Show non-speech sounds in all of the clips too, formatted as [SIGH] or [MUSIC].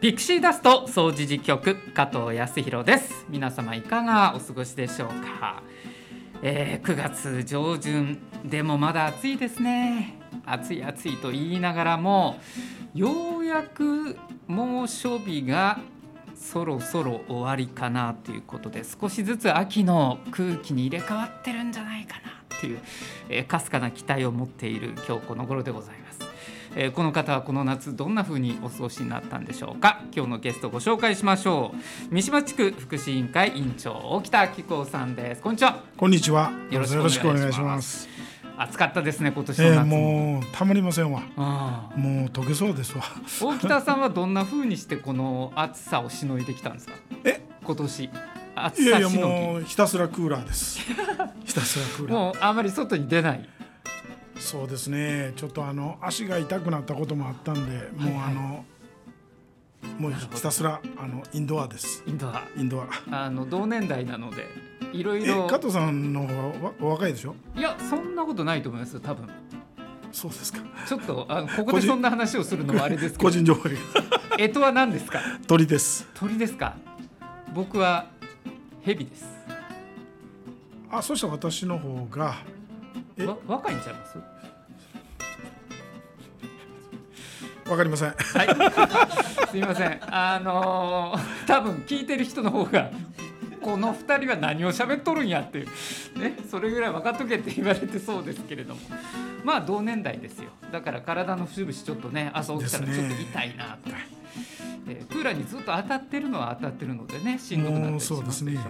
ピクシーダスト総除事局加藤康弘です。皆様いかがお過ごしでしょうか、えー、9月上旬でもまだ暑いですね。暑い暑いと言いながらもようやく猛暑日がそろそろ終わりかなということで少しずつ秋の空気に入れ替わってるんじゃないかなというかす、えー、かな期待を持っている今日この頃でございます。えー、この方はこの夏どんな風にお過ごしになったんでしょうか？今日のゲストご紹介しましょう。三島地区福祉委員会委員長沖田紀子さんです。こんにちは。こんにちは。よろしくお願いします。暑かったですね今年の夏、えー、もうたまりませんわ。もう溶けそうですわ。大北さんはどんな風にしてこの暑さをしのいできたんですか？え？今年。暑さいやいやもうひたすらクーラーです。ひたすらクーラー。もうあまり外に出ないそうですねちょっとあの足が痛くなったこともあったんで、もうあのもうひたすらあのインドアです。インドア。インドア。あの同年代なのでいろいろ。加藤さんの方がお若いでしょ？いやそんなことないと思います多分。そうですか。ちょっとあのここでそんな話をするのはあれですけど。個人情報。えとは何ですか？鳥です。鳥ですか？僕は蛇です。あ、そしたら私の方が。わ若いんちゃいます？わかりません。はい。[LAUGHS] すみません。あのー、多分聞いてる人の方が。この2人は何を喋っとるんやっていうねそれぐらい分かっとけって言われてそうですけれどもまあ同年代ですよだから体の節々ちょっとね朝起きたらちょっと痛いなと、ね、えー、クーラーにずっと当たってるのは当たってるのでねしんどくなったりしますでしょ、ね、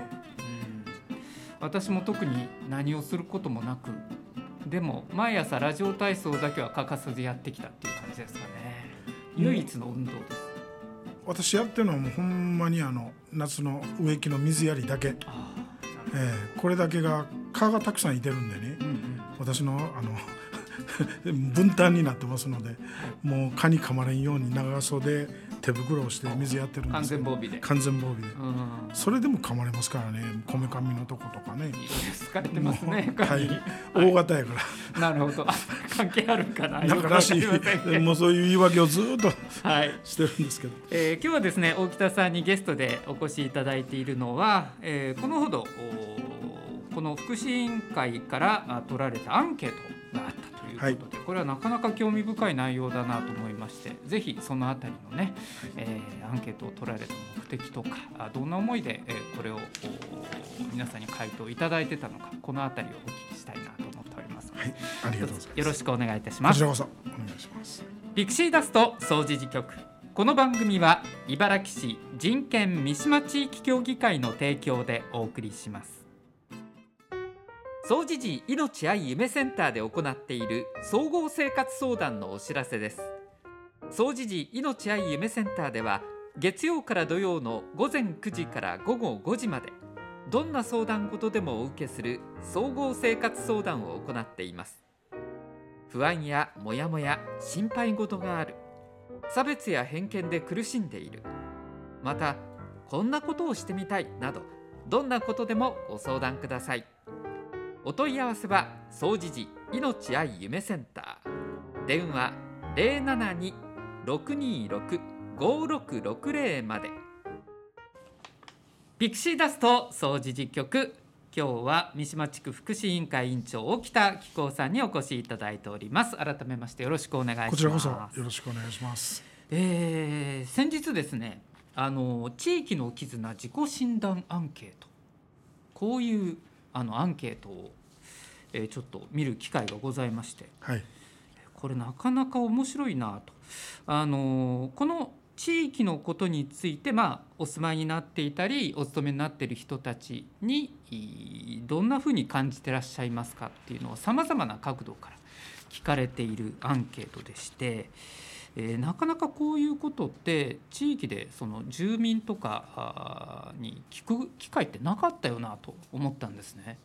うん、私も特に何をすることもなくでも毎朝ラジオ体操だけは欠かさずやってきたっていう感じですかね。唯一の運動です。私やってるのはもうほんまにあの夏の植木の水やりだけ、えー、これだけが蚊がたくさんいてるんでね、うんうん、私のあの [LAUGHS] 分担になってますので、もう蚊に噛まれんように長袖手袋をして水やってるんです完全防備で。完全防備で、それでも噛まれますからね。こめかみのとことかね。疲れてますねはい。大型やから。なるほど。[LAUGHS] 関係あるかな。なんからしいもうそういう言い訳をずっとはい。してるんですけど、えー、今日はですね大北さんにゲストでお越しいただいているのは、えー、このほどこの福祉委員会から取られたアンケートがあったということで、はい、これはなかなか興味深い内容だなと思いましてぜひそのあたりのね、えー、アンケートを取られた目的とかどんな思いで、えー、これを皆さんに回答いただいてたのかこのあたりをお聞きしたいなと思っております。はい、ありがとうございます。よろしくお願いいたします。こちらこそお願いします。ピクシーダスト総除事局。この番組は茨城市人権三島地域協議会の提供でお送りします総持寺命愛夢センターで行っている総合生活相談のお知らせです。総持寺命愛夢センターでは月曜から土曜の午前9時から午後5時までどんな相談事でもお受けする総合生活相談を行っています。不安やモヤモヤ心配事がある。差別や偏見で苦しんでいる。またこんなことをしてみたいなどどんなことでもご相談ください。お問い合わせは総持寺命愛夢センター。電話072-626-5660まで。ピクシーダスト総持寺局今日は三島地区福祉委員会委員長沖田紀子さんにお越しいただいております。改めましてよろしくお願いします。こちらこそよろしくお願いします。えー、先日ですねあの地域の絆自己診断アンケート。こういうあのアンケートを、えー、ちょっと見る機会がございまして、はい、これなかなか面白いなと。あのこの地域のことについて、まあ、お住まいになっていたりお勤めになっている人たちにどんなふうに感じてらっしゃいますかっていうのをさまざまな角度から聞かれているアンケートでして、えー、なかなかこういうことって地域でその住民とかに聞く機会ってなかったよなと思ったんですね。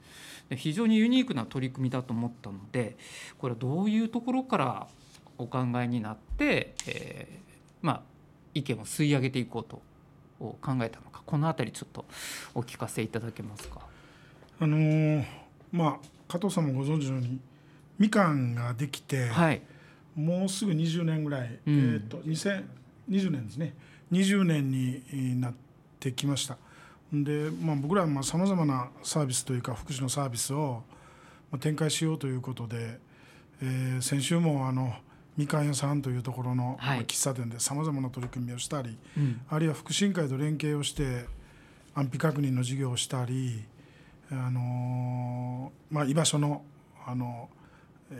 で非常にユニークな取り組みだと思ったのでこれはどういうところからお考えになって、えー、まあ、意見を吸い上げていこうと考えたのかこの辺りちょっとお聞かせいただけますか？あのー、まあ加藤さんもご存知のようにみかんができて、はい、もうすぐ20年ぐらい、うん、えーと、2020年ですね。20年になってきましたで、まあ、僕らはさまざまなサービスというか福祉のサービスを展開しようということで、えー、先週もあのみかん屋さんというところの喫茶店でさまざまな取り組みをしたり、うん、あるいは福祉委員会と連携をして安否確認の事業をしたり、あのー、まあ、居場所の、あのえ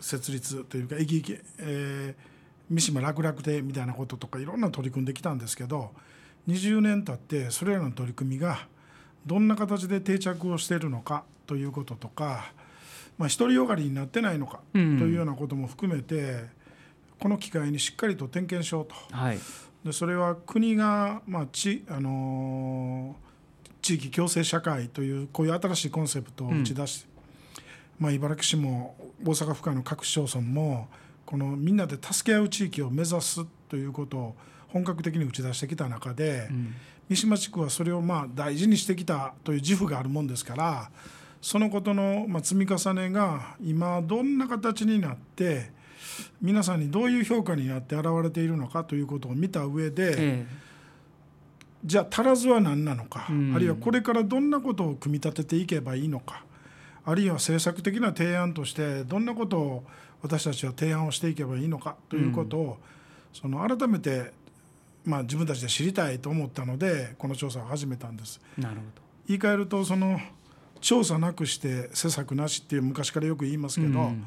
ー、設立というか駅、えー、三島楽々亭みたいなこととかいろんな取り組んできたんですけど20年経ってそれらの取り組みがどんな形で定着をしているのかということとかまあ、独りよがりになってないのかというようなことも含めて、この機会にしっかりと点検しようと、はい、でそれは国が、まあちあのー、地域共生社会というこういう新しいコンセプトを打ち出して、うん、まあ、茨城市も大阪府下の各市町村もこのみんなで助け合う地域を目指すということを本格的に打ち出してきた中で、うん、三島地区はそれをまあ大事にしてきたという自負があるもんですからそのことの積み重ねが今どんな形になって皆さんにどういう評価になって現れているのかということを見た上で、ええ、じゃあ足らずは何なのか、うん、あるいはこれからどんなことを組み立てていけばいいのかあるいは政策的な提案としてどんなことを私たちは提案をしていけばいいのかということを、うん、その改めて、まあ、自分たちで知りたいと思ったのでこの調査を始めたんです。なるほど。言い換えるとその調査なくして施策なしっていう昔からよく言いますけど、うん、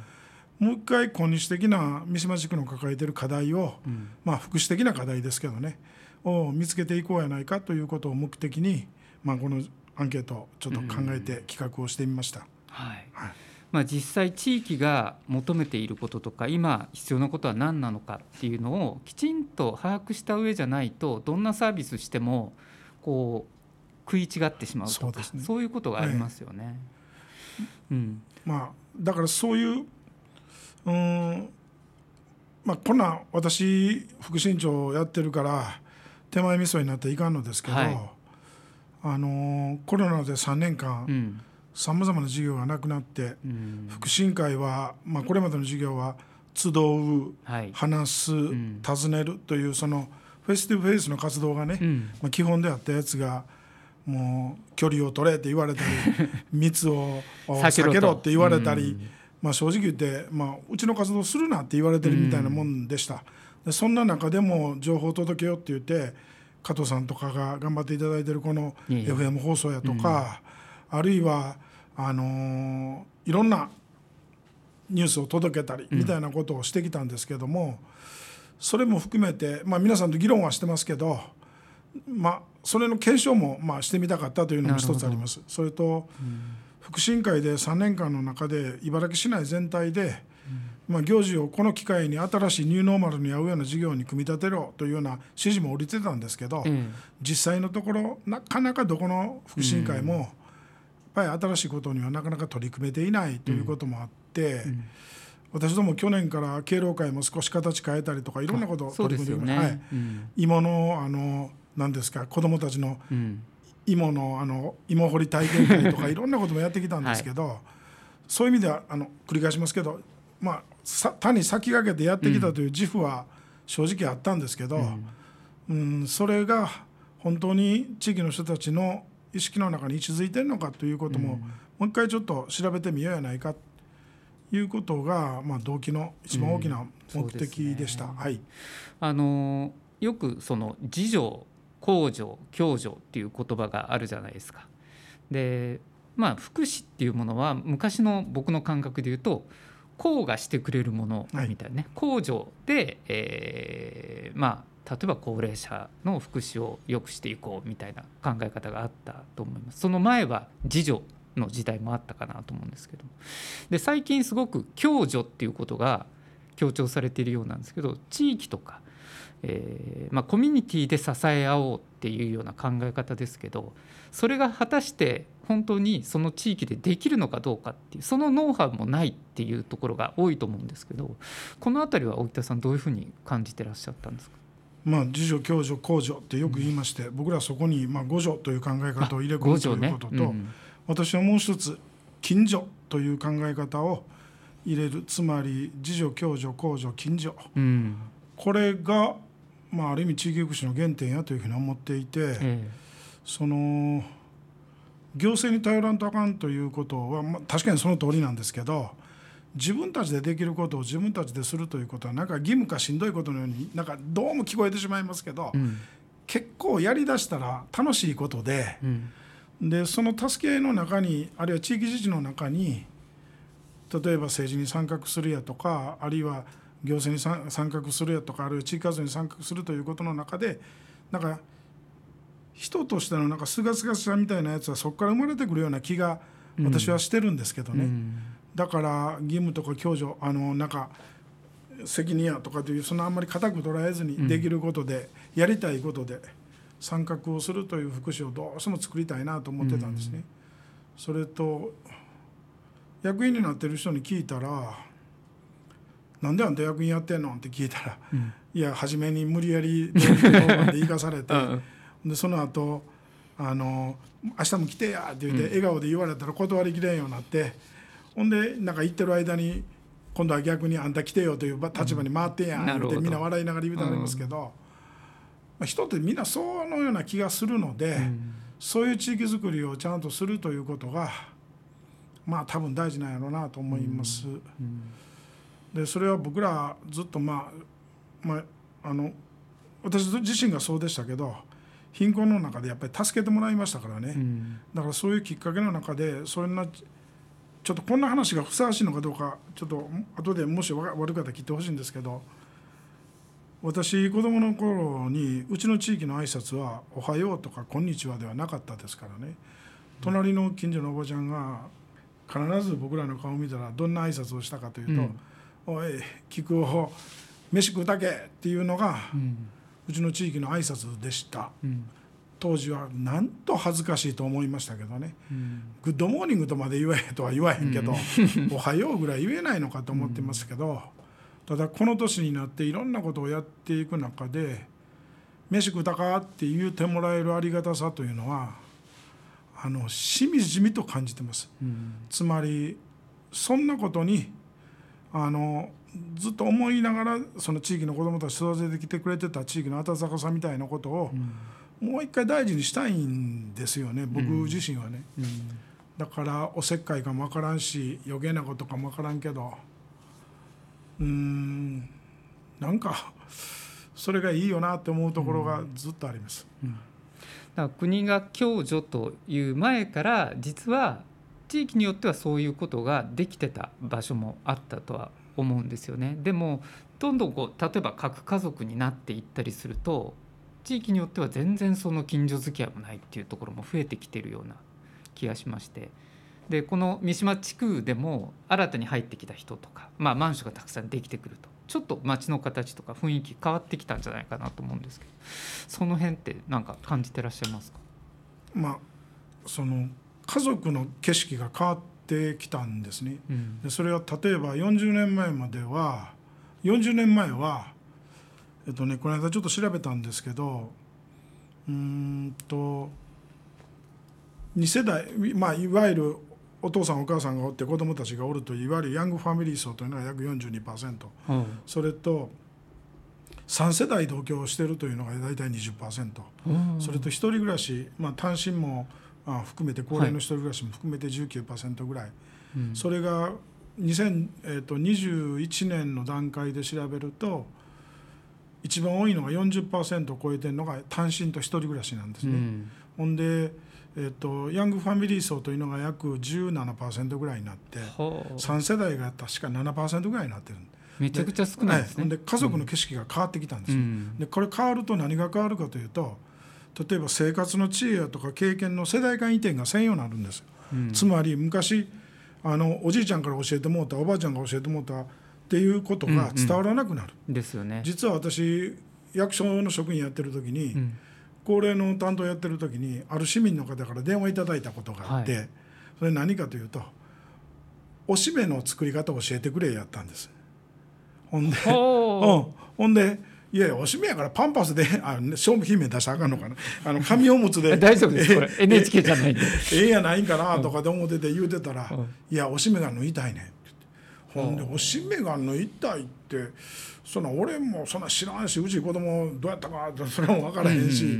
もう一回今日的な三島地区の抱えている課題を、うん、まあ福祉的な課題ですけどねを見つけていこうやないかということを目的に、まあ、このアンケートちょっと考えて企画をしてみました。はい、はいまあ、実際地域が求めていることとか今必要なことは何なのかっていうのをきちんと把握した上じゃないとどんなサービスしてもこう食い違ってしまうとかそう、ね,、そういうことがありますよね。うん、まあだからそういううんまあこんな私副審長やってるから手前味噌になっていかんのですけど、はい、あのコロナで3年間さまざまな事業がなくなって、うん、福祉委員会は、まあ、これまでの授業は集う、はい、話す、うん、尋ねるというそのフェイス2フェイスの活動がね、うん、まあ、基本であったやつがもう距離を取れって言われたり [LAUGHS] 密を避けろって言われたり、まあ、正直言って、まあ、うちの活動するなって言われてるみたいなもんでした。でそんな中でも情報を届けようって言って加藤さんとかが頑張っていただいてるこの FM 放送やとか、あるいはあのいろんなニュースを届けたりみたいなことをしてきたんですけども、それも含めて、まあ、皆さんと議論はしてますけどまあ、それの検証もまあしてみたかったというのも一つあります。それと、福祉委員会で3年間の中で茨城市内全体で、まあ、行事をこの機会に新しいニューノーマルに合うような事業に組み立てろというような指示も降りてたんですけど、実際のところなかなかどこの福祉委員会も、ぱり新しいことにはなかなか取り組めていないということもあって、私ども去年から敬老会も少し形変えたりとかいろんなことを取り組んで、ね。はい、今のあの何ですか子どもたちの芋のあの芋掘り体験会とか [LAUGHS] いろんなこともやってきたんですけど、はい、そういう意味ではあの繰り返しますけど、まあ、さ単に先駆けてやってきたという自負は正直あったんですけど、うん、うんそれが本当に地域の人たちの意識の中に位置づいてるのかということも、うん、もう一回ちょっと調べてみようやないかということが、まあ、動機の一番大きな目的でした。うん。ね、はい、あのよくその自助公助共助っていう言葉があるじゃないですか。でまあ福祉っていうものは昔の僕の感覚で言うと公がしてくれるものみたいなね、はい、公助で、えー、まあ例えば高齢者の福祉を良くしていこうみたいな考え方があったと思います。その前は自助の時代もあったかなと思うんですけどで最近すごく共助っていうことが強調されているようなんですけど地域とかえーまあ、コミュニティで支え合おうっていうような考え方ですけどそれが果たして本当にその地域でできるのかどうかっていうそのノウハウもないっていうところが多いと思うんですけどこの辺りは大田さんどういうふうに感じてらっしゃったんですか？まあ、自助共助公助ってよく言いまして、うん、僕らそこにまあ互助という考え方を入れ込むということと、ねうん、私はもう一つ近所という考え方を入れる。つまり自助共助公助近所、うん、これがまあ、ある意味地域福祉の原点やというふうに思っていて、ええ。その行政に頼らんとあかんということは、まあ、確かにその通りなんですけど自分たちでできることを自分たちでするということはなんか義務かしんどいことのようになんかどうも聞こえてしまいますけど、うん。結構やりだしたら楽しいことでうん。でその助け合いの中にあるいは地域自治の中に例えば政治に参画するやとかあるいは行政に参参画するやとかあるいは地域活動に参画するということの中でなんか人としてのなんかすがすがしさみたいなやつはそこから生まれてくるような気が私はしてるんですけどね、うんだから義務とか共助あのなんか責任やとかというそのあんまり固く捉えずにできることで、やりたいことで参画をするという福祉をどうしても作りたいなと思ってたんですね。それと役員になってる人に聞いたら「なんであんた役員やってんの?」って聞いたら「うんいや初めに無理やりで行かされて [LAUGHS] うんでその後あの明日も来てや」って言って、笑顔で言われたら断りきれんようになってほんでなんか行ってる間に今度は逆に「あんた来てよ」という立場に回ってんやん、言ってみんな笑いながら言うてありますけど、まあ、人ってみんなそのような気がするので、うん。そういう地域づくりをちゃんとするということがまあ多分大事なんやろうなと思います。うん。でそれは僕らずっとまあ、まあ、あの私自身がそうでしたけど貧困の中でやっぱり助けてもらいましたからね、うん。だからそういうきっかけの中でそんなちょっとこんな話がふさわしいのかどうかちょっと後でもしわ悪かったら聞いてほしいんですけど私子供の頃にうちの地域の挨拶は「おはよう」とか「こんにちは」ではなかったですからね。隣の近所のおばちゃんが必ず僕らの顔を見たらどんな挨拶をしたかというと「おい規句雄飯食うたけ」っていうのがうん。うちの地域の挨拶でした。うん当時はなんと恥ずかしいと思いましたけどねうん「グッドモーニング」とまで言えとは言わへんけど「おはよう」ぐらい言えないのかと思ってますけどただこの年になっていろんなことをやっていく中で「飯食ったか?」って言うてもらえるありがたさというのはあのしみじみと感じてます。うんつまりそんなことにあのずっと思いながらその地域の子どもたち育ててきてくれてた地域の温かさみたいなことをもう一回大事にしたいんですよね僕自身はね。うんだからおせっかいかもわからんし余計なことかもわからんけどうーんなんかそれがいいよなって思うところがずっとあります。だから国が共助という前から実は地域によってはそういうことができてた場所もあったとは思うんですよね。でもどんどんこう例えば核家族になっていったりすると地域によっては全然その近所付き合いもないっていうところも増えてきてるような気がしまして。でこの三島地区でも新たに入ってきた人とか、まあ、マンションがたくさんできてくると。ちょっと街の形とか雰囲気変わってきたんじゃないかなと思うんですけど。その辺って何か感じてらっしゃいますか？まあその家族の景色が変わってきたんですね。うん。でそれは例えば40年前までは40年前はえっとねこの間ちょっと調べたんですけどうーんと2世代、まあ、いわゆるお父さんお母さんがおって子供たちがおるといういわゆるヤングファミリー層というのが約42%うん。それと3世代同居をしているというのが大体20%。うん。それと一人暮らし、まあ、単身もあ含めて高齢の一人暮らしも含めて19%ぐらい、うん。それが2021年の段階で調べると一番多いのが40%を超えてるのが単身と一人暮らしなんですね。うん。ほんで、えっとヤングファミリー層というのが約17%ぐらいになってはあ3世代が確か7%ぐらいになってるめちゃくちゃ少ないですね。ほんで家族の景色が変わってきたんですよ。うん。でこれ変わると何が変わるかというと例えば生活の知恵やとか経験の世代間移転がせんようになるんですよ、うん。つまり昔あのおじいちゃんから教えてもらったおばあちゃんが教えてもらったっていうことが伝わらなくなる、ですよね。実は私役所の職員やってる時に、うん。高齢の担当やってる時にある市民の方から電話いただいたことがあって、はそれ何かというとおしめの作り方を教えてくれやったんです。ほんでほうん、ほんでいやいやおしめやからパンパスで [LAUGHS] あ商品名出したらあかんのかな。あの紙おむつで。う [LAUGHS] 大丈夫ですこれ。[LAUGHS] NHK じゃないんで。ええやないんかなとかで思ってて言うてたらうん「いやおしめが縫いたいねん」ほんでおしめが抜いたいってそんな俺もそんな知らんしうち子供どうやったかってそれも分からへんし、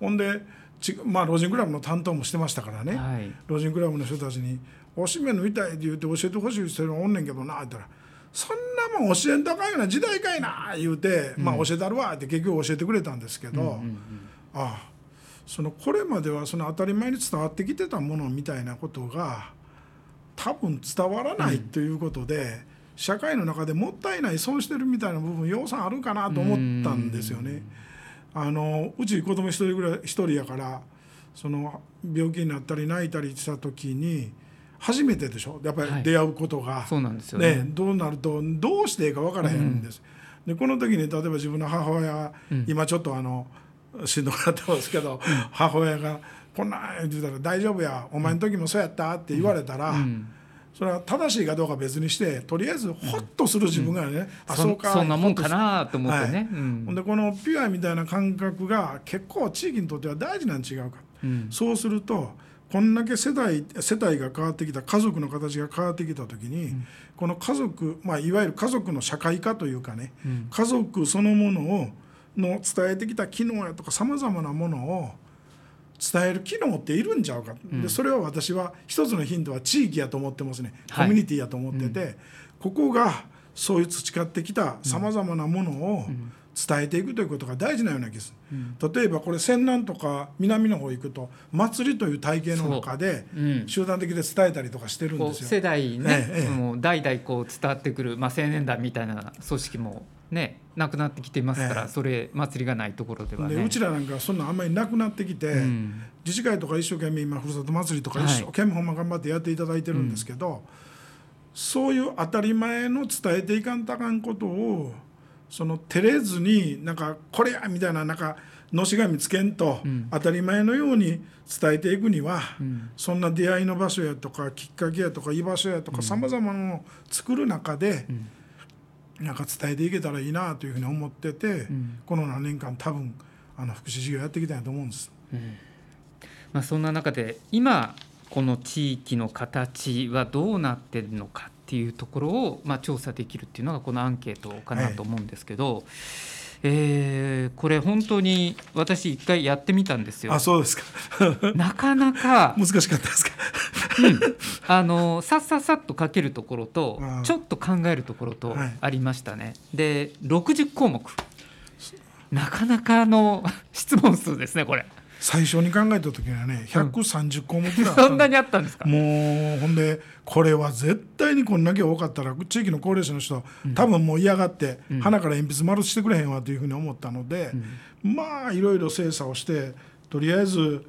ほんでちまあ老人クラブの担当もしてましたからね、はい、老人クラブの人たちに「おしめ抜いたい」って言って教えてほしい人おんねんけどなって言ったら「そんなもん教えんとあかんような時代かいな」言うて「まあ教えたるわ」って結局教えてくれたんですけど、ああそのこれまではその当たり前に伝わってきてたものみたいなことが多分伝わらないということで、社会の中でもったいない損してるみたいな部分要素あるかなと思ったんですよね。あのうち子供一人ぐらい一人やからその病気になったり泣いたりした時に初めてでしょ？やっぱり出会うことが、はい、そうなんですよね、ね、どうなるとどうしていいか分からへんです。うん、でこの時に例えば自分の母親が、うん、今ちょっとあのしんどくなってますけど、うん、母親が「こんなん」言ったら「大丈夫や。お前の時もそうやった?」って言われたら。それは正しいかどうか別にしてとりあえずホッとする自分がね、うん、あそうか。そんなもんかなと思ってね、はい。うん、でこのピュアみたいな感覚が結構地域にとっては大事なん違うか、うん、そうするとこんだけ世代世帯が変わってきた家族の形が変わってきた時に、うん、この家族、まあ、いわゆる家族の社会化というかね、家族そのものをの伝えてきた機能やとかさまざまなものを伝える機能っているんちゃうか、うん、でそれは私は一つのヒントは地域やと思ってますね。コミュニティやと思ってて、はいうん、ここがそういう培ってきたさまざまなものを伝えていくということが大事なような気がする、うん、例えばこれ泉南とか南の方行くと祭りという体系の中で集団的で伝えたりとかしてるんですよ。世代ね、ええ、もう代々こう伝わってくる、まあ、青年団みたいな組織もねなくなってきてますから、ええ、それ祭りがないところではね。うちらなんかそんなあんまりなくなってきて、うん、自治会とか一生懸命今ふるさと祭りとか一生懸命ほんま頑張ってやっていただいてるんですけど、はい、そういう当たり前の伝えていかんとあかんことをその照れずになんかこれやみたいななんかのし紙つけんと、当たり前のように伝えていくには、うん、そんな出会いの場所やとかきっかけやとか居場所やとかさまざまなのを作る中で、うんなんか伝えていけたらいいなというふうに思ってて、うん、この何年間多分あの福祉事業やっていきたいと思うんです。うん、まあ、そんな中で今この地域の形はどうなってるのかっていうところを、まあ、調査できるっていうのがこのアンケートかなと思うんですけど、はい、えー、これ本当に私一回やってみたんですよ。あそうですか [LAUGHS] なかなか難しかったですか？うん、あのさっさっさっと書けるところとちょっと考えるところとありましたね。はい、で60項目なかなかの [LAUGHS] 質問数ですねこれ。最初に考えた時はね130項目うん、そんなにあったんですか？もうほんでこれは絶対にこんだけ多かったら地域の高齢者の人、うん、多分もう嫌がって、うん、鼻から鉛筆丸してくれへんわというふうに思ったので、まあいろいろ精査をしてとりあえず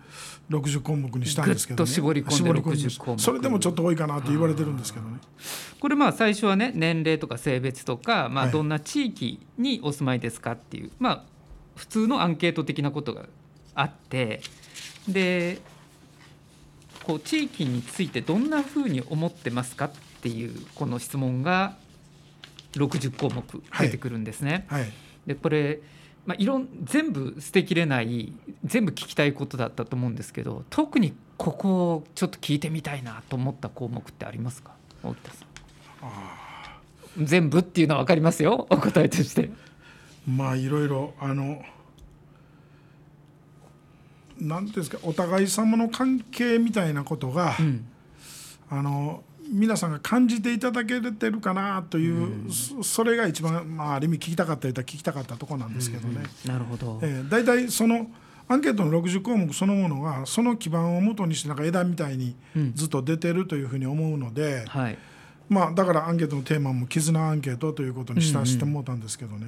60項目にしたんですけど、ね、絞り込んで60項目。それでもちょっと多いかなと言われてるんですけどね。これまあ最初はね年齢とか性別とか、まあ、どんな地域にお住まいですかっていう、はい、まあ普通のアンケート的なことがあってでこう地域についてどんなふうに思ってますかっていうこの質問が60項目出てくるんですね。はいはい、でこれまあ、いろん全部捨てきれない全部聞きたいことだったと思うんですけど特にここをちょっと聞いてみたいなと思った項目ってありますか？大北さん。全部っていうのは分かりますよお答えとして。まあいろいろあのなんていうんですかお互い様の関係みたいなことが、うん、あの皆さんが感じていただけてるかなという、うん、それが一番、まあ、ある意味聞きたかったり聞きたかったところなんですけどね。うん、なるほど、えー、大体そのアンケートの60項目そのものがその基盤をもとにしてなんか枝みたいにずっと出てるというふうに思うので、うんはい、まあ、だからアンケートのテーマも絆アンケートということにしたしてもうたんですけどね、うん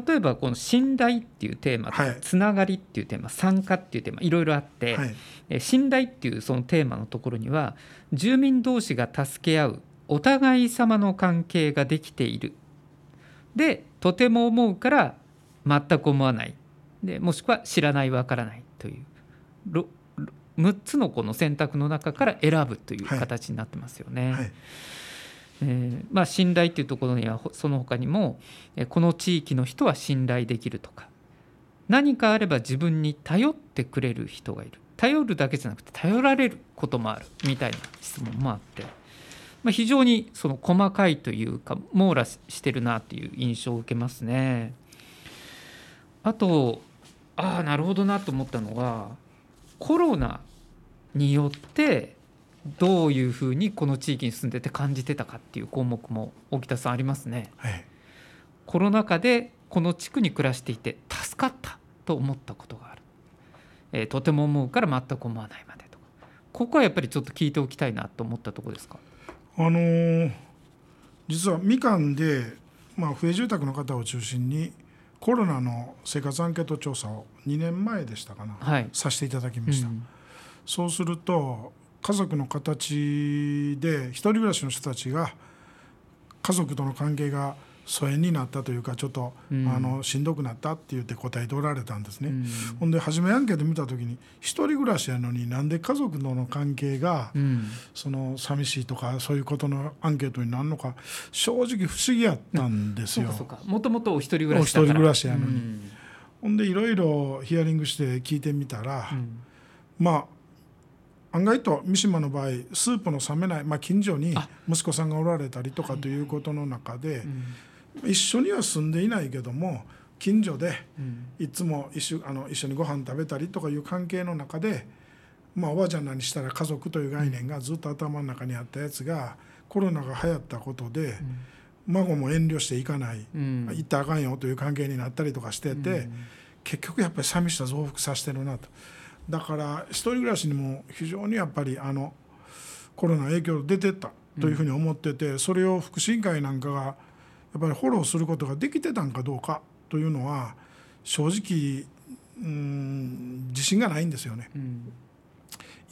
うん、例えばこの信頼っていうテーマと、はい、つながりっていうテーマ参加っていうテーマいろいろあって、はい、信頼っていうそのテーマのところには住民同士が助け合うお互い様の関係ができている。でとても思うから全く思わない。でもしくは知らないわからないという。6つのこの選択の中から選ぶという形になってますよね。はいはいえー、まあ、信頼っていうところにはその他にもこの地域の人は信頼できるとか何かあれば自分に頼ってくれる人がいる頼るだけじゃなくて頼られることもあるみたいな質問もあってまあ、非常にその細かいというか網羅してるなという印象を受けますね。あとああなるほどなと思ったのはコロナによってどういうふうにこの地域に住んでて感じてたかっていう項目も沖田さんありますね。はい、コロナ禍でこの地区に暮らしていて助かったと思ったことがある、えーとても思うから全く思わないまでとか。ここはやっぱりちょっと聞いておきたいなと思ったところですか？あのー実はみかんで、まあ、不営住宅の方を中心にコロナの生活アンケート調査を2年前でしたかな、はい。させていただきました、うん。そうすると家族の形で一人暮らしの人たちが家族との関係が疎遠になったというかちょっと、うん。あのしんどくなったって言って答えておられたんですね。うん。ほんで初めアンケート見た時に一人暮らしやのになんで家族との関係がうん。その寂しいとかそういうことのアンケートになるのか正直不思議やったんですよ。もともとお一人暮らしだから。お一人暮らしやのに。うん。ほんでいろいろヒアリングして聞いてみたら、うん。まあ案外と三島の場合スープの冷めない、まあ、近所にあ。息子さんがおられたりとかということの中で、一緒には住んでいないけども近所でうん。いつも一緒あの一緒にご飯食べたりとかいう関係の中で、まあ、おばあちゃんらにしたら家族という概念がずっと頭の中にあったやつがコロナが流行ったことで、孫も遠慮していかない、うん。行ったらあかんよという関係になったりとかしてて、うん。結局やっぱり寂しさ増幅させてるなとだから一人暮らしにも非常にやっぱりあのコロナの影響出てったというふうに思ってて、それを福祉委員会なんかがやっぱりフォローすることができてたんかどうかというのは正直うん自信がないんですよね。うん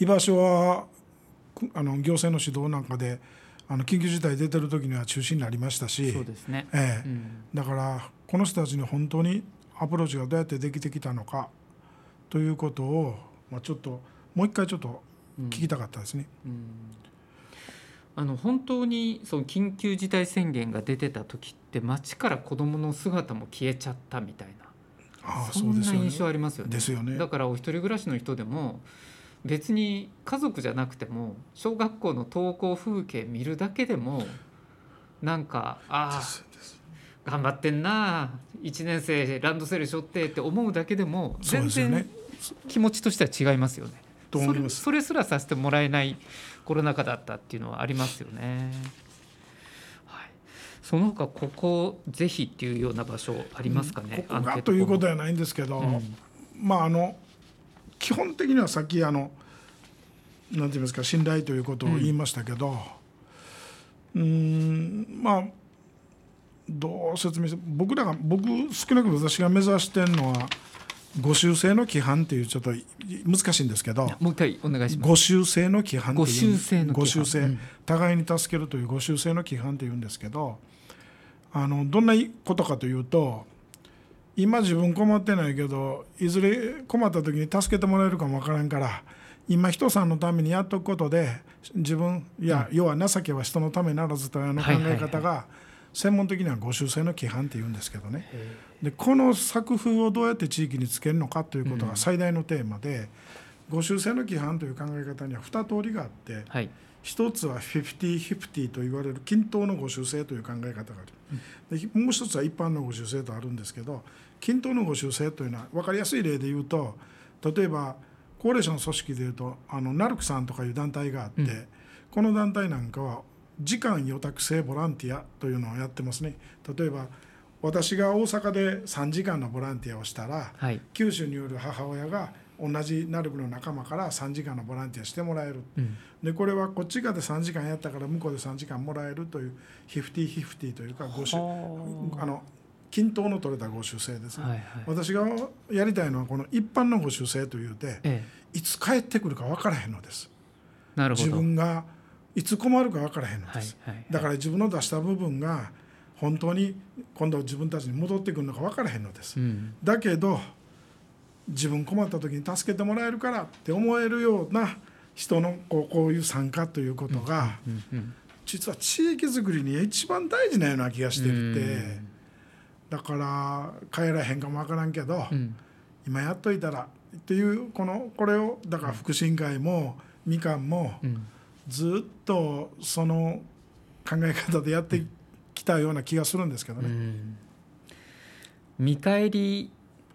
居場所はくあの行政の指導なんかであの緊急事態出てる時には中止になりましたしそうですね。ええうんだからこの人たちに本当にアプローチがどうやってできてきたのかということを、まあ、ちょっともう一回ちょっと聞きたかったですね。うん。あの本当にその緊急事態宣言が出てた時って街から子どもの姿も消えちゃったみたいな。ああそんな印象ありますよね。ですよね。だからお一人暮らしの人でも別に家族じゃなくても小学校の登校風景見るだけでもなんかああ頑張ってんな1年生ランドセル背負ってって思うだけでも全然気持ちとしては違いますよね。それそれすらさせてもらえないコロナ禍だったっていうのはありますよね。はい、その他ここぜひっていうような場所ありますかね？ここがということはないんですけど、うんまああの基本的にはさっきあのなんて言いますか信頼ということを言いましたけどうーんまあどう説明して僕らが僕少なくとも私が目指してるのは五修正の規範っていうちょっとい難しいんですけどもう一回お願いします。五修正の規範っていう五修正の規修正。うん。互いに助けるという五修正の規範っていうんですけどあのどんなことかというと今自分困ってないけどいずれ困った時に助けてもらえるかもわからんから今人さんのためにやっとくことで自分いや、要は情けは人のためならずというあの考え方が専門的には五修正の規範っていうんですけどね。でこの作風をどうやって地域につけるのかということが最大のテーマで、五修正の規範という考え方には2通りがあってはい。一つは50-50と言われる均等の五修正という考え方がある、でもう一つは一般の五修正とあるんですけど均等の五修正というのは分かりやすい例で言うと例えば高齢者の組織でいうとあのナルクさんとかいう団体があって、うん。この団体なんかは時間予託制ボランティアというのをやってますね例えば私が大阪で3時間のボランティアをしたらはい。九州による母親が同じナルクの仲間から3時間のボランティアしてもらえるうん。でこれはこっち側で3時間やったから向こうで3時間もらえるという50-50というかごしはああの均等の取れたご修正ですね、はいはい。私がやりたいのはこの一般のご修正というてええ、いつ帰ってくるか分からへんのです自なるほど。分がいつ困るか分からへんのはいです、はい。だから自分の出した部分が本当に今度自分たちに戻ってくるのか分からへんのです、うん。だけど自分困った時に助けてもらえるからって思えるような人のこうこういう参加ということが、うんうん。実は地域づくりに一番大事なような気がしてるってだから帰らへんかもわからんけど、うん。今やっといたらっていうこのこれをだから福祉委員会もみかんもうん。ずっとその考え方でやってきたような気がするんですけどね。うん。見返り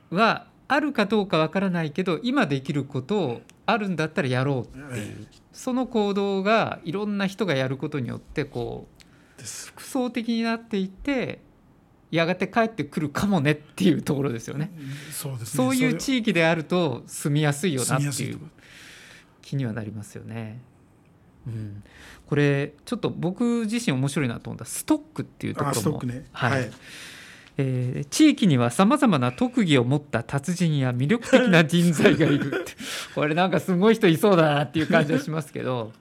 はあるかどうかわからないけど今できることをあるんだったらやろうっていう。その行動がいろんな人がやることによってこう複層的になっていってやがて帰ってくるかもねっていうところですよね。そうですね。そういうそ地域であると住みやすいよれなっていう気にはなりますよね。うん、これちょっと僕自身面白いなと思ったストックっていうとこあろもね。はい。はい。えー地域にはさまざまな特技を持った達人や魅力的な人材がいるって。[LAUGHS] これなんかすごい人いそうだなっていう感じはしますけど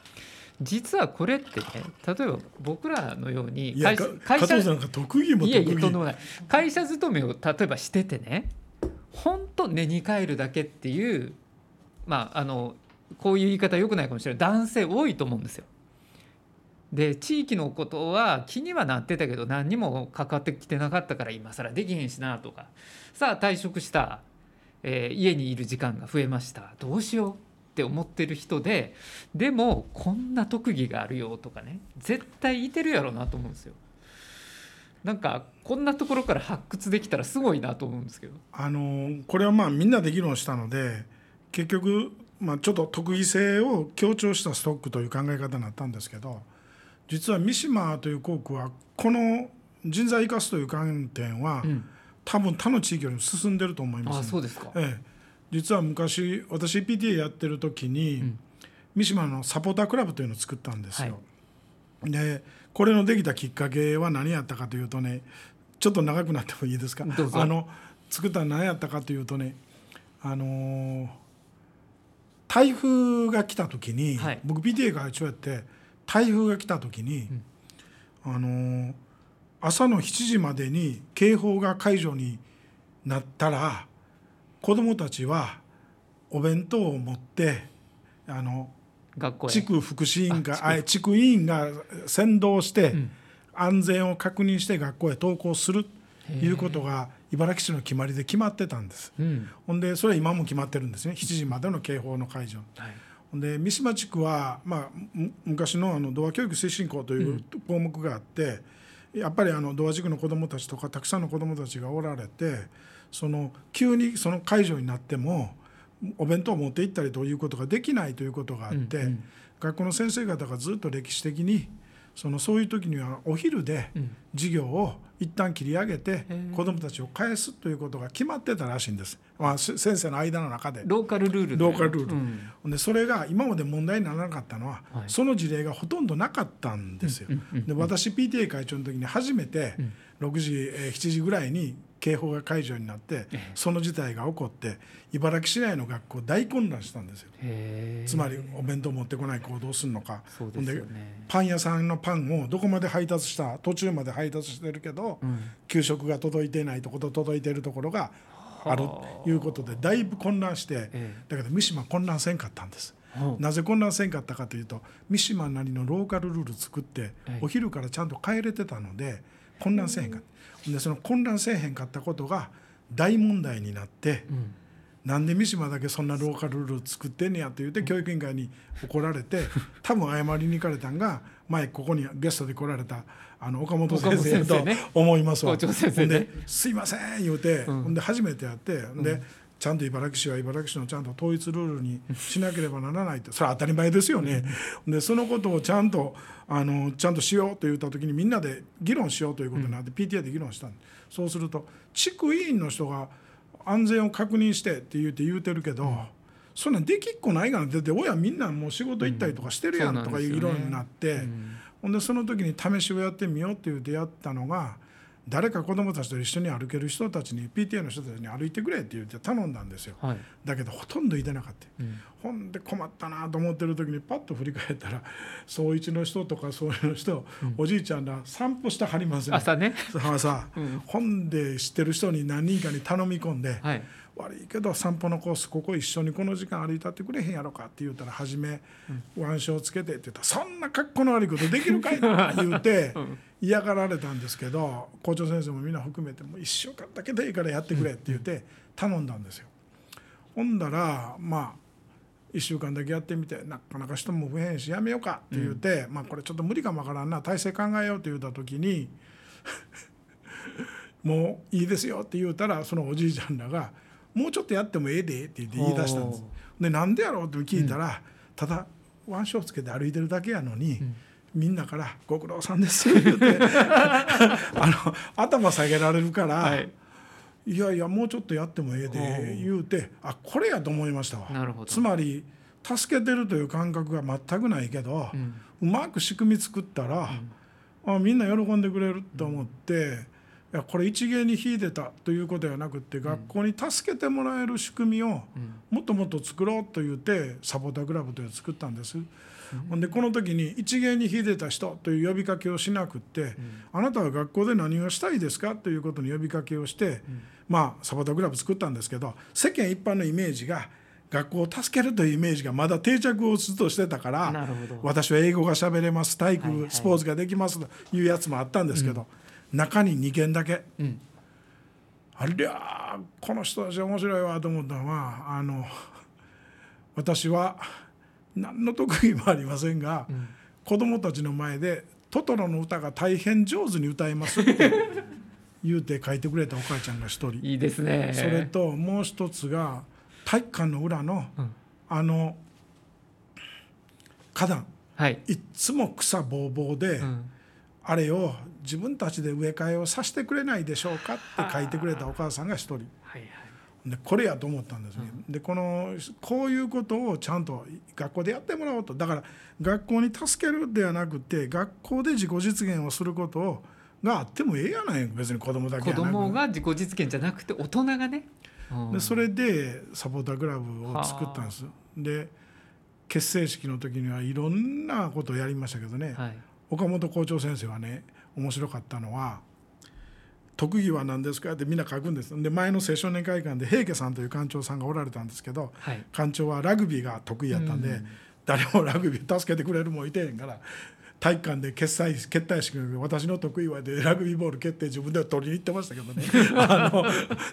実はこれってね例えば僕らのように会社会社勤めを例えばしててね本当寝に帰るだけっていうまああのこういう言い方よくないかもしれない男性多いと思うんですよ。で地域のことは気にはなってたけど何にも関わってきてなかったから今更できへんしなとかさあ退職した、えー家にいる時間が増えましたどうしようって思ってる人ででもこんな特技があるよとかね絶対いてるやろなと思うんですよ。なんかこんなところから発掘できたらすごいなと思うんですけど。あのこれはまあみんなで議論したので結局、まあ、ちょっと特技性を強調したストックという考え方になったんですけど実は三島という校区はこの人材を生かすという観点は、うん、多分他の地域よりも進んでると思います、あそうですか。ええ、実は昔私 PTA やってる時に、ん。三島のサポータークラブというのを作ったんですよ。でこれのできたきっかけは何やったかというとねちょっと長くなってもいいですか？どうぞ。あの作ったのは何やったかというとねあのー台風が来た時に、はい。僕 PTA 会長やって台風が来た時に、あのー朝の7時までに警報が解除になったら子どもたちはお弁当を持ってあの学校へ。地区福祉委員あ会あ地区委員が先導してん。安全を確認して学校へ登校するということが茨城市の決まりで決まってたんです。うん。ほんでそれは今も決まってるんですね。7時までの警報の解除。はい。ほんで三島地区は、まあ、む昔のあの童話教育推進校という項目があって、やっぱりあの童話塾の子どもたちとかたくさんの子どもたちがおられてその急にその解除になってもお弁当を持って行ったりということができないということがあって、うんうん。学校の先生方がずっと歴史的にそのそういう時にはお昼でうん。授業を一旦切り上げてー。子どもたちを返すということが決まってたらしいんです、まあ、せ先生の間の中で。ローカルルールで。ローカルルール。うん。でそれが今まで問題にならなかったのは、はい。その事例がほとんどなかったんですよ。で私 PTA 会長の時に初めて6時、えー7時ぐらいに警報が解除になってええその事態が起こって茨城市内の学校大混乱したんですよ。つまりお弁当持ってこない子をどうするのか。そうで。パン屋さんのパンをどこまで配達した途中まで配達してるけど、うん給食が届いていないところと届いているところがあるはあということでだいぶ混乱して、えだけど三島混乱せんかったんです。なぜ混乱せんかったかというと三島なりのローカルルール作ってはいお昼からちゃんと帰れてたので混乱せんかったでその混乱せえへんかったことが大問題になってうん。なんで三島だけそんなローカルルール作ってんねやって言って教育委員会に怒られて [LAUGHS] 多分謝りに行かれたんが前ここにゲストで来られたあの岡本先生と思いますわ。ね。で「すいません」言うて、うん。ほんで初めてやって、でちゃんと茨城市は茨城市のちゃんと統一ルールにしなければならないってそれは当たり前ですよね。でそのことをちゃんとあのちゃんとしようと言った時にみんなで議論しようということになって、PTA で議論したんで。すそうすると地区委員の人が安全を確認してって言うて言うてるけど、そんなんできっこないがなだって親みんなもう仕事行ったりとかしてるやんうんとかいう議論になって。うん。ほんでその時に試しをやってみようって言ってやったのが誰か子どもたちと一緒に歩ける人たちに PTA の人たちに歩いてくれって言って頼んだんですよ。はい。だけどほとんどいてなかった、うん。ほんで困ったなと思ってる時にパッと振り返ったら [LAUGHS] 総一の人とかそういうの人、おじいちゃんら散歩したはりますね朝ね。ささ、[LAUGHS] うん。ほんで知ってる人に何人かに頼み込んで、はい。悪いけど散歩のコースここ一緒にこの時間歩いたってくれへんやろかって言うたら初め腕章つけてって言ったらそんな格好の悪いことできるかいな [LAUGHS] 言うてうん嫌がられたんですけど校長先生もみんな含めてもう1週間だけでいいからやってくれって言って頼んだんですよ。ほんだらまあ1週間だけやってみてなかなか人も増えへんしやめようかって言って、まあこれちょっと無理かもわからんな体制考えようって言った時に [LAUGHS] もういいですよって言うたらそのおじいちゃんらが「もうちょっとやってもええで」って言って言い出したんです。でなんでやろうって聞いたら、ただ腕章つけて歩いてるだけやのに、みんなから「ご苦労さんです」言って [LAUGHS] あの頭下げられるから。はい。いやいやもうちょっとやってもええで言うてあこれやと思いましたわ。つまり助けてるという感覚が全くないけど、うん。うまく仕組み作ったら、あみんな喜んでくれると思って、いやこれ一芸に秀でたということではなくって、学校に助けてもらえる仕組みをもっともっと作ろうと言ってサポータークラブというのを作ったんです。ほんでこの時に一芸に秀でた人という呼びかけをしなくって、あなたは学校で何をしたいですかということに呼びかけをして、まあサポータークラブ作ったんですけど世間一般のイメージが学校を助けるというイメージがまだ定着をずっとしてたから私は英語が喋れます。体育、スポーツができますというやつもあったんですけど、中に2件だけ、うん。ありゃーこの人たち面白いわと思ったのはあの私は何の特技もありませんが、子供たちの前で「トトロの歌が大変上手に歌えます」って言うて書いてくれたお母ちゃんが一人。いいですね。それともう一つが体育館の裏の、うん。あの花壇。はい、いっつも草ぼうぼうで、うん。あれを自分たちで植え替えをさせてくれないでしょうかって書いてくれたお母さんが一人。はいはいでこれやと思ったんですね、でこのこういうことをちゃんと学校でやってもらおうと。だから学校に助けるではなくて学校で自己実現をすることがあってもええやない別に子供だけ子やなく。供が自己実現じゃなくて大人がね、うん。でそれでサポータークラブを作ったんです。で結成式の時にはいろんなことをやりましたけどね、はい。岡本校長先生はね面白かったのは「特技は何ですか?」ってみんな書くんです。で前の青少年会館で平家さんという館長さんがおられたんですけどはい。館長はラグビーが得意やったんで、うん。誰もラグビー助けてくれるもんいてへんから体育館で決済決体式私の得意はでラグビーボール蹴って自分では取りに行ってましたけどね。[LAUGHS] あの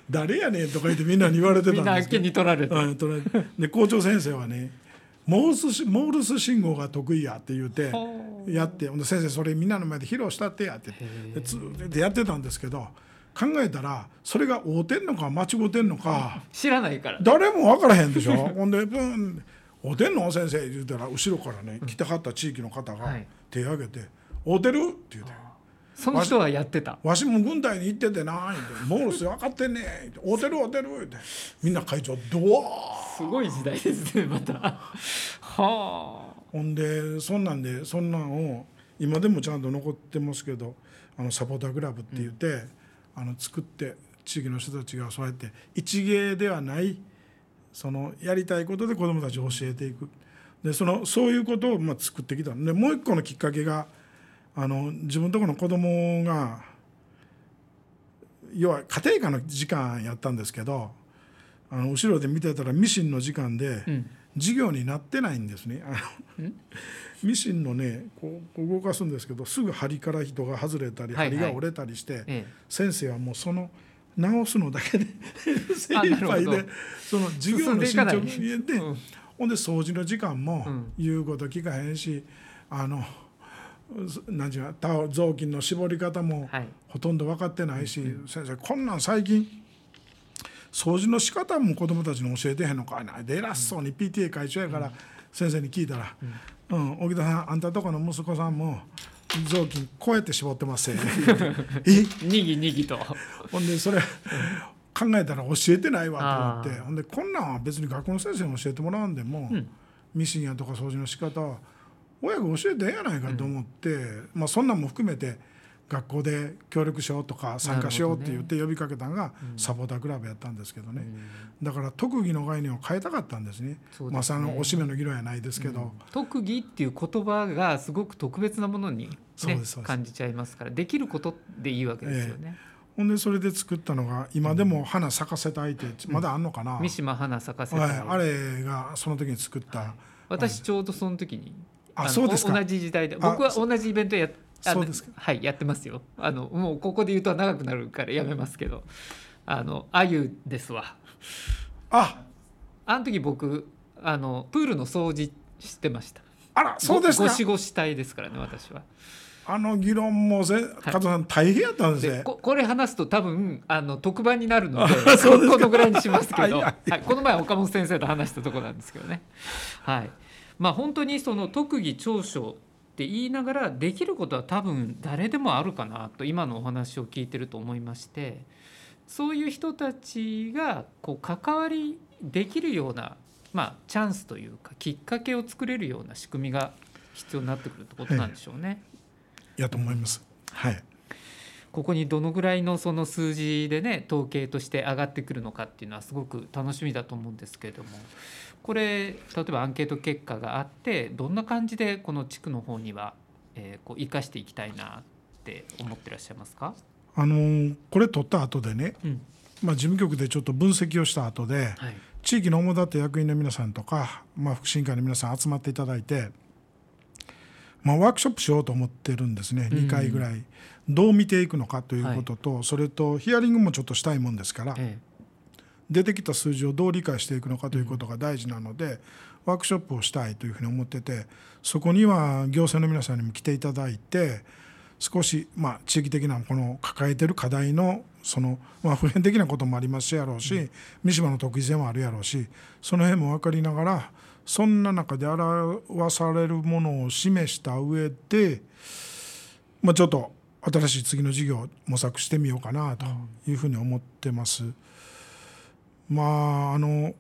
誰やねんとか言ってみんなに言われてたんみんなあっけですけどに取られて、うん取られて。で校長先生はねモールスしモールス信号が得意やって言うてやってほんで先生それみんなの前で披露したってやってでやってたんですけど考えたらそれが合うてんのか間違うてんのか知らないから。誰も分からへんでしょ？[LAUGHS] ほんでブン「合うてんの？先生」言うたら後ろからね来てはった地域の方がはい。手挙げて「合うてる?」って言うて。その人はやってた。わしも軍隊に行っててなモールス分かってんねん合うてる合うてる」言うてみんな会長ドワーすごい時代ですねまた。はあほんでそんなんでそんなんを今でもちゃんと残ってますけどあのサポータークラブって言って、あの作って地域の人たちがそうやって一芸ではないそのやりたいことで子どもたちを教えていく。でそのそういうことをまあ作ってきた。でもう一個のきっかけがあの自分のところの子供が要は家庭科の時間やったんですけどあの後ろで見てたらミシンの時間で、うん。授業になってないんですね。あの [LAUGHS] ミシンのねこう動かすんですけどすぐ針から糸が外れたりはいはい。針が折れたりして、え先生はもうその直すのだけで精 [LAUGHS] あ一杯でその授業の進捗でいかない。で、うん。ほんで掃除の時間もうん。言うこと聞かへんし、あの何ていう雑巾の絞り方もはい。ほとんど分かってないし、先生こんなん最近掃除の仕方も子供たちに教えてへんのかいな。で偉そうに PTA 会長やから先生に聞いたら「うん、荻田さんあんたとこの息子さんも雑巾こうやって絞ってますよ」[LAUGHS] え？にぎにぎと。ほんでそれ考えたら教えてないわと思ってほんでこんなんは別に学校の先生に教えてもらわんでも、うん。ミシンやとか掃除の仕方は親が教えてええやないかと思って、まあそんなんも含めて学校で協力しようとか参加しようって言って呼びかけたのがサポータークラブやったんですけどね、だから特技の概念を変えたかったんですね。ですね。まあそのおしめの議論やないですけど、特技っていう言葉がすごく特別なものに、ねそうです感じちゃいますからできることでいいわけですよね、ほんでそれで作ったのが今でも花咲かせたいってまだあんのかな、三島花咲かせはい、たい。あれがその時に作った、私ちょうどその時にのあそうですか。同じ時代であ僕は同じイベントやあのそうですか。はいやってますよ。あのもうここで言うと長くなるからやめますけど。あのあゆですわ。ああの時僕あのプールの掃除してました。あらそうですか。ゴシゴシ隊ですからね私は。あの議論もせ加藤さん大変やったんですね、ここれ話すと多分あの特番になるのでこのぐらいにしますけど、はい、はい、この前岡本先生と話したところなんですけどね。はい。まあ本当にその特技長所って言いながらできることは多分誰でもあるかなと今のお話を聞いてると思いましてそういう人たちがこう関わりできるような、まあ、チャンスというかきっかけを作れるような仕組みが必要になってくるってことなんでしょうね。やと思います。はい。ここにどのぐらいのその数字でね統計として上がってくるのかっていうのはすごく楽しみだと思うんですけれどもこれ例えばアンケート結果があってどんな感じでこの地区の方には、えー、こう生かしていきたいなって思ってらっしゃいますか？あのこれ取った後でね、うん、まあ、事務局でちょっと分析をした後で、はい、地域の主だった役員の皆さんとか、まあ、福祉委員会の皆さん集まっていただいてまあ、ワークショップしようと思ってるんですね、2回ぐらい、どう見ていくのかということと、はい、それとヒアリングもちょっとしたいもんですから、ええ、出てきた数字をどう理解していくのかということが大事なので、ワークショップをしたいというふうに思っててそこには行政の皆さんにも来ていただいて少し、ま、地域的なこの抱えてる課題のその、ま、普遍的なこともありますやろうし、三島の得意性もあるやろうしその辺も分かりながらそんな中で表されるものを示した上で、ま、ちょっと新しい次の事業を模索してみようかなというふうに思ってます。まああの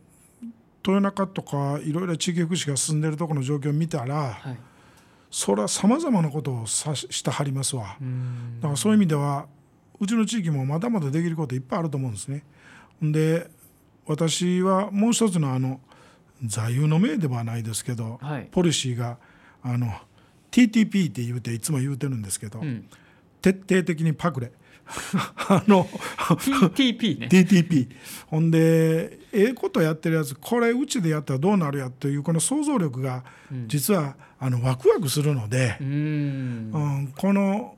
豊中とかいろいろ地域福祉が進んでるところの状況を見たら、はい、それはさまざまなことを指してはりますわ。だからそういう意味ではうちの地域もまだまだできることいっぱいあると思うんですね。で私はもう一つのあの座右の銘ではないですけど、はい、ポリシーがあの TTP って言うていつも言うてるんですけど、うん、徹底的にパクレあの TTP ね。TTP ほんでええことやってるやつこれうちでやったらどうなるやというこの想像力が実は、あのワクワクするので、うん、うん、この、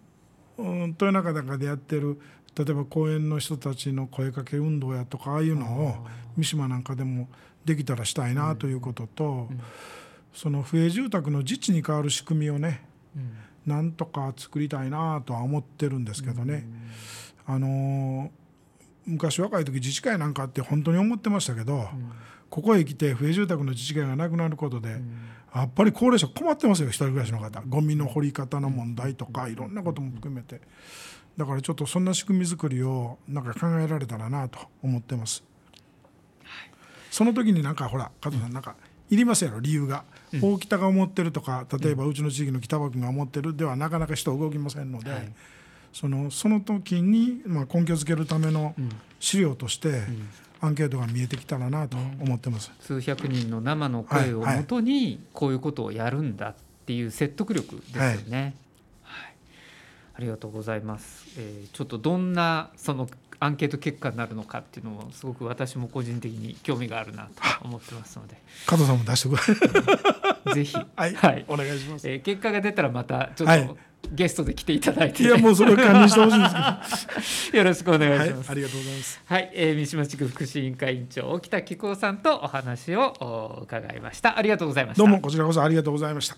うん、豊中高でやってる例えば公園の人たちの声かけ運動やとかああいうのを三島なんかでもできたらしたいなということと、その不営住宅の自治に代わる仕組みをね、なんとか作りたいなとは思ってるんですけどね。あの昔若い時自治会なんかって本当に思ってましたけど、ここへ来て不営住宅の自治会がなくなることで、やっぱり高齢者困ってますよ一人暮らしの方。ゴミの掘り方の問題とかいろんなことも含めて。だからちょっとそんな仕組み作りをなんか考えられたらなと思ってます。その時になんかほら加藤さんなんかいりますやろ理由が、うん、大北が思ってるとか例えばうちの地域の北場君が思ってるではなかなか人動きませんので、はい、そのその時に、まあ、根拠づけるための資料として、アンケートが見えてきたらなと思ってます、数百人の生の声をもとにこういうことをやるんだっていう説得力ですよね。はい、はい、ありがとうございます。えー、ちょっとどんなそのアンケート結果になるのかっていうのもすごく私も個人的に興味があるなと思ってますので。加藤さんも出してください。[LAUGHS] ぜひ、[LAUGHS] はい、はい、お願いします、えー、結果が出たらまたちょっと、はい、ゲストで来ていただいて、いやもうそれ管理してほしいんです。け [LAUGHS] どよろしくお願いします、はい、ありがとうございます。はい、えー、三島地区福祉委員会委員長沖田紀子さんとお話を伺いました。ありがとうございました。どうもこちらこそありがとうございました。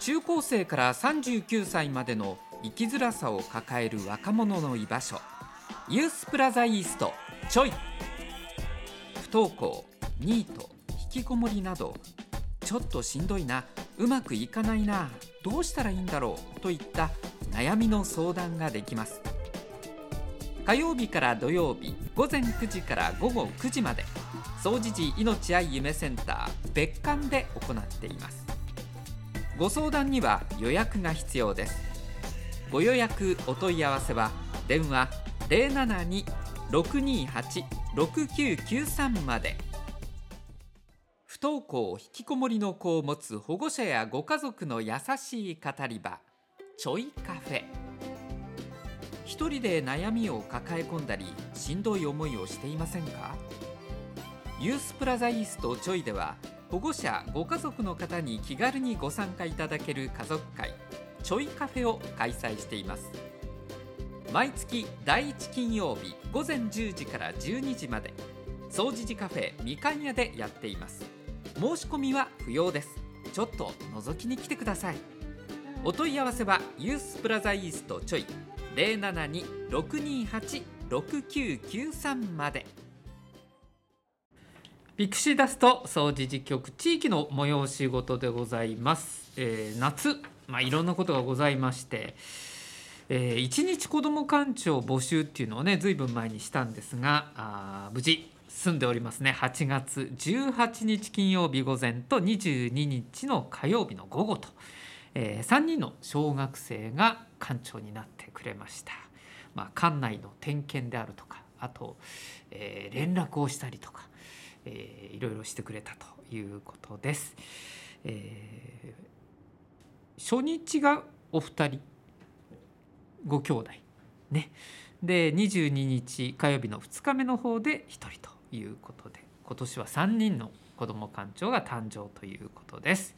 中高生から39歳までの生きづらさを抱える若者の居場所。ユースプラザイーストちょい。不登校ニート引きこもりなど。ちょっとしんどいなうまくいかないなどうしたらいいんだろうといった悩みの相談ができます。火曜日から土曜日午前9時から午後9時まで総持寺命愛夢センター別館で行っています。ご相談には予約が必要です。ご予約お問い合わせは電話072-628-6993まで。不登校引きこもりの子を持つ保護者やご家族の優しい語り場ちょいカフェ。一人で悩みを抱え込んだりしんどい思いをしていませんか？ユースプラザイーストちょいでは保護者ご家族の方に気軽にご参加いただける家族会。ちょいカフェを開催しています。毎月第1金曜日午前10時から12時まで総除寺カフェみかん屋でやっています。申し込みは不要です。ちょっと覗きに来てください。お問い合わせはユースプラザイーストちょい072-628-6993までピクシーダスト総除寺局地域の催し事でございます、えー、夏まあいろんなことがございましてえー、一日子ども館長募集っていうのをねずいぶん前にしたんですがあ無事済んでおりますね8月18日金曜日午前と22日の火曜日の午後と、えー、3人の小学生が館長になってくれました。まあ、館内の点検であるとかあと、えー、連絡をしたりとか、えー、いろいろしてくれたということです。えー、初日がお二人ご兄弟ね。で22日火曜日の2日目の方で1人ということで今年は3人の子ども館長が誕生ということです、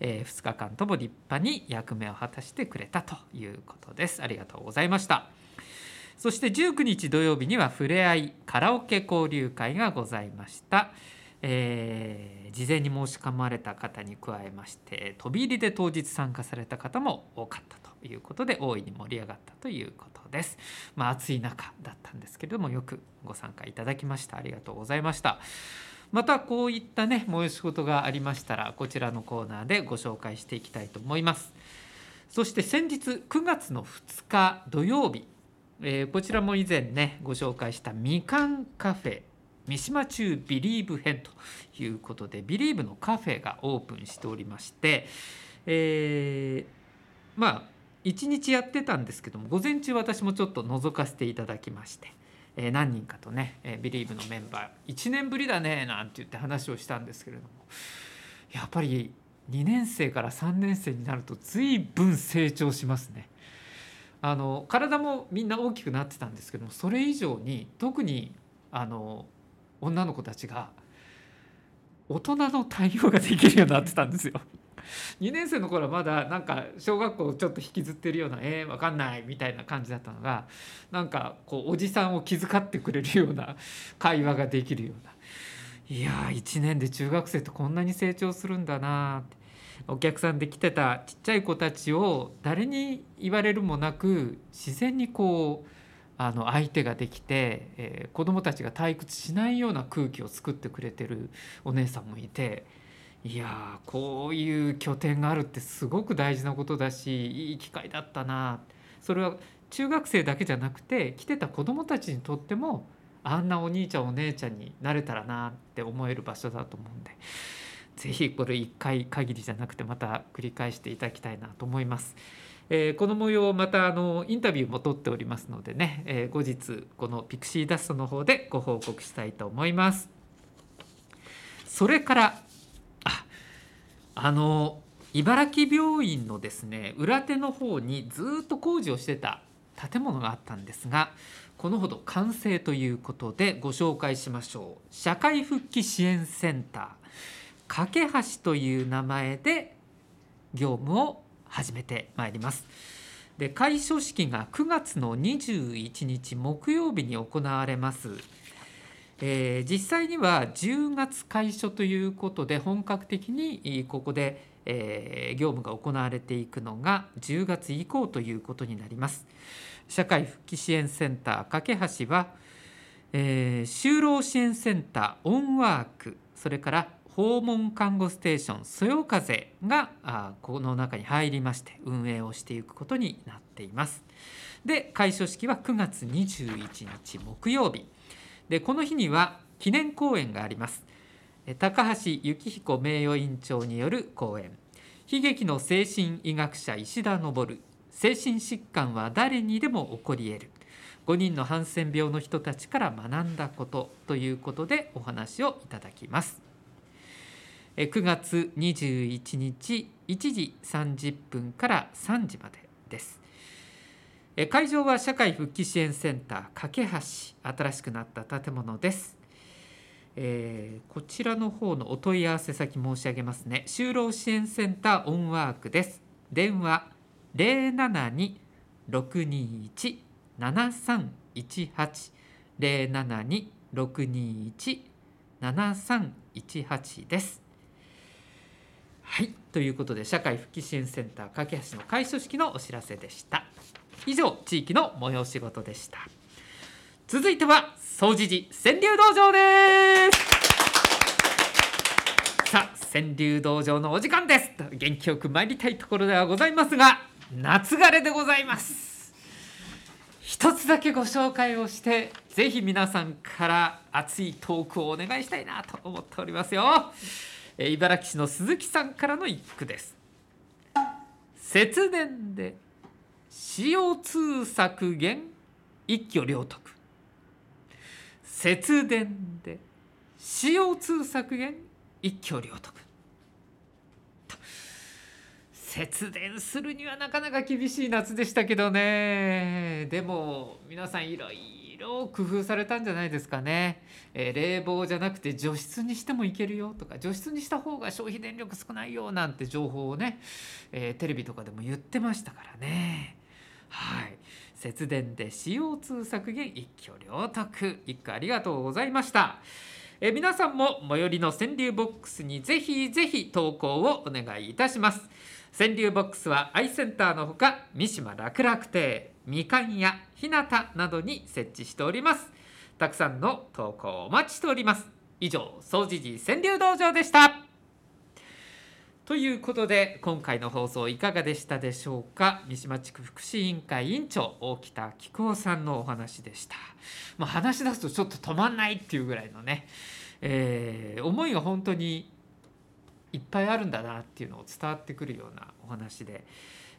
えー、2日間とも立派に役目を果たしてくれたということです。ありがとうございました。そして19日土曜日にはふれあいカラオケ交流会がございました、えー、事前に申し込まれた方に加えまして飛び入りで当日参加された方も多かったということで大いに盛り上がったということです。まあ、暑い中だったんですけれどもよくご参加いただきましたありがとうございました。またこういったね催し事がありましたらこちらのコーナーでご紹介していきたいと思います。そして先日9月の2日土曜日、えー、こちらも以前ねご紹介したみかんカフェ三島中ビリーブ編ということでビリーブのカフェがオープンしておりまして、えー、まあ1日やってたんですけども午前中私もちょっと覗かせていただきまして、え、何人かとね、え、ビリーブのメンバー1年ぶりだねなんて言って話をしたんですけれどもやっぱり2年生から3年生になると随分成長しますね。あの体もみんな大きくなってたんですけどもそれ以上に特にあの女の子たちが大人の対応ができるようになってたんですよ。[LAUGHS] 2年生の頃はまだなんか小学校ちょっと引きずってるような「えー、分かんない」みたいな感じだったのがなんかこうおじさんを気遣ってくれるような会話ができるようないやー1年で中学生ってこんなに成長するんだなってお客さんで来てたちっちゃい子たちを誰に言われるもなく自然にこうあの相手ができて、えー、子どもたちが退屈しないような空気を作ってくれてるお姉さんもいていやこういう拠点があるってすごく大事なことだしいい機会だったな。それは中学生だけじゃなくて来てた子どもたちにとってもあんなお兄ちゃんお姉ちゃんになれたらなって思える場所だと思うんで。是非これ1回限りじゃなくてまた繰り返していただきたいなと思います。えー、この模様またあのインタビューも取っておりますのでね、えー、後日このピクシーダストの方でご報告したいと思います。それからああの茨城病院のですね裏手の方にずっと工事をしてた建物があったんですがこのほど完成ということでご紹介しましょう社会復帰支援センター架け橋という名前で業務を始めてまいりますで開所式が9月の21日木曜日に行われますえー、実際には10月開所ということで本格的にここで、えー、業務が行われていくのが10月以降ということになります。社会復帰支援センター架け橋は、えー、就労支援センターオンワークそれから訪問看護ステーションそよ風があこの中に入りまして運営をしていくことになっています。で開所式は9月21日木曜日。でこの日には記念講演があります。高橋幸彦名誉院長による講演。悲劇の精神医学者石田昇。精神疾患は誰にでも起こり得る。5人のハンセン病の人たちから学んだことということでお話をいただきます。9月21日1時30分から3時までです。会場は社会復帰支援センター架け橋新しくなった建物です、えー、こちらの方のお問い合わせ先申し上げますね。就労支援センターオンワークです。電話072-621-7318 072-621 7318です。はい。ということで社会復帰支援センター架け橋の開所式のお知らせでした。以上地域の催し事でした。続いては総持寺川柳道場です。さあ川柳道場のお時間です。元気よく参りたいところではございますが夏枯れでございます。一つだけご紹介をしてぜひ皆さんから熱いトークをお願いしたいなと思っておりますよ。茨城市の鈴木さんからの一句です。節電で CO2 削減一挙両得。節電で CO2 削減一挙両得。節電するにはなかなか厳しい夏でしたけどね。でも皆さんいろいろ工夫されたんじゃないですかね、えー、冷房じゃなくて除湿にしてもいけるよとか除湿にした方が消費電力少ないよなんて情報をね、えー、テレビとかでも言ってましたからね。はい。節電で CO2 削減一挙両得。一句ありがとうございました。え皆さんも最寄りの川柳ボックスにぜひぜひ投稿をお願いいたします。川柳ボックスはアイセンターのほか三島楽楽亭。みかんやひなたなどに設置しております。たくさんの投稿お待ちしております。以上総持寺川柳道場でした。ということで今回の放送いかがでしたでしょうか？三島地区福祉委員会委員長大北紀子さんのお話でした。まあ、話し出すとちょっと止まんないっていうぐらいのね、えー、思いが本当にいっぱいあるんだなっていうのを伝わってくるようなお話で、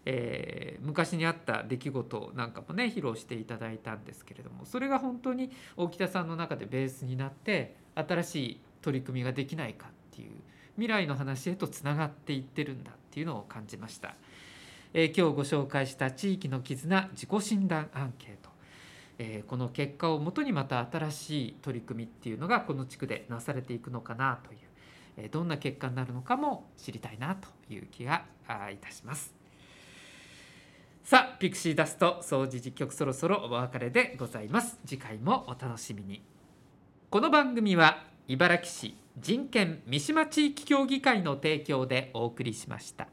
えー、昔にあった出来事なんかもね披露していただいたんですけれどもそれが本当に大北さんの中でベースになって新しい取り組みができないかっていう未来の話へとつながっていってるんだっていうのを感じました。えー、今日ご紹介した地域の絆自己診断アンケート、えー、この結果をもとにまた新しい取り組みっていうのがこの地区でなされていくのかなというどんな結果になるのかも知りたいなという気がいたしますさあピクシーダスト掃除実局そろそろお別れでございます次回もお楽しみにこの番組は茨城市人権三島地域協議会の提供でお送りしました。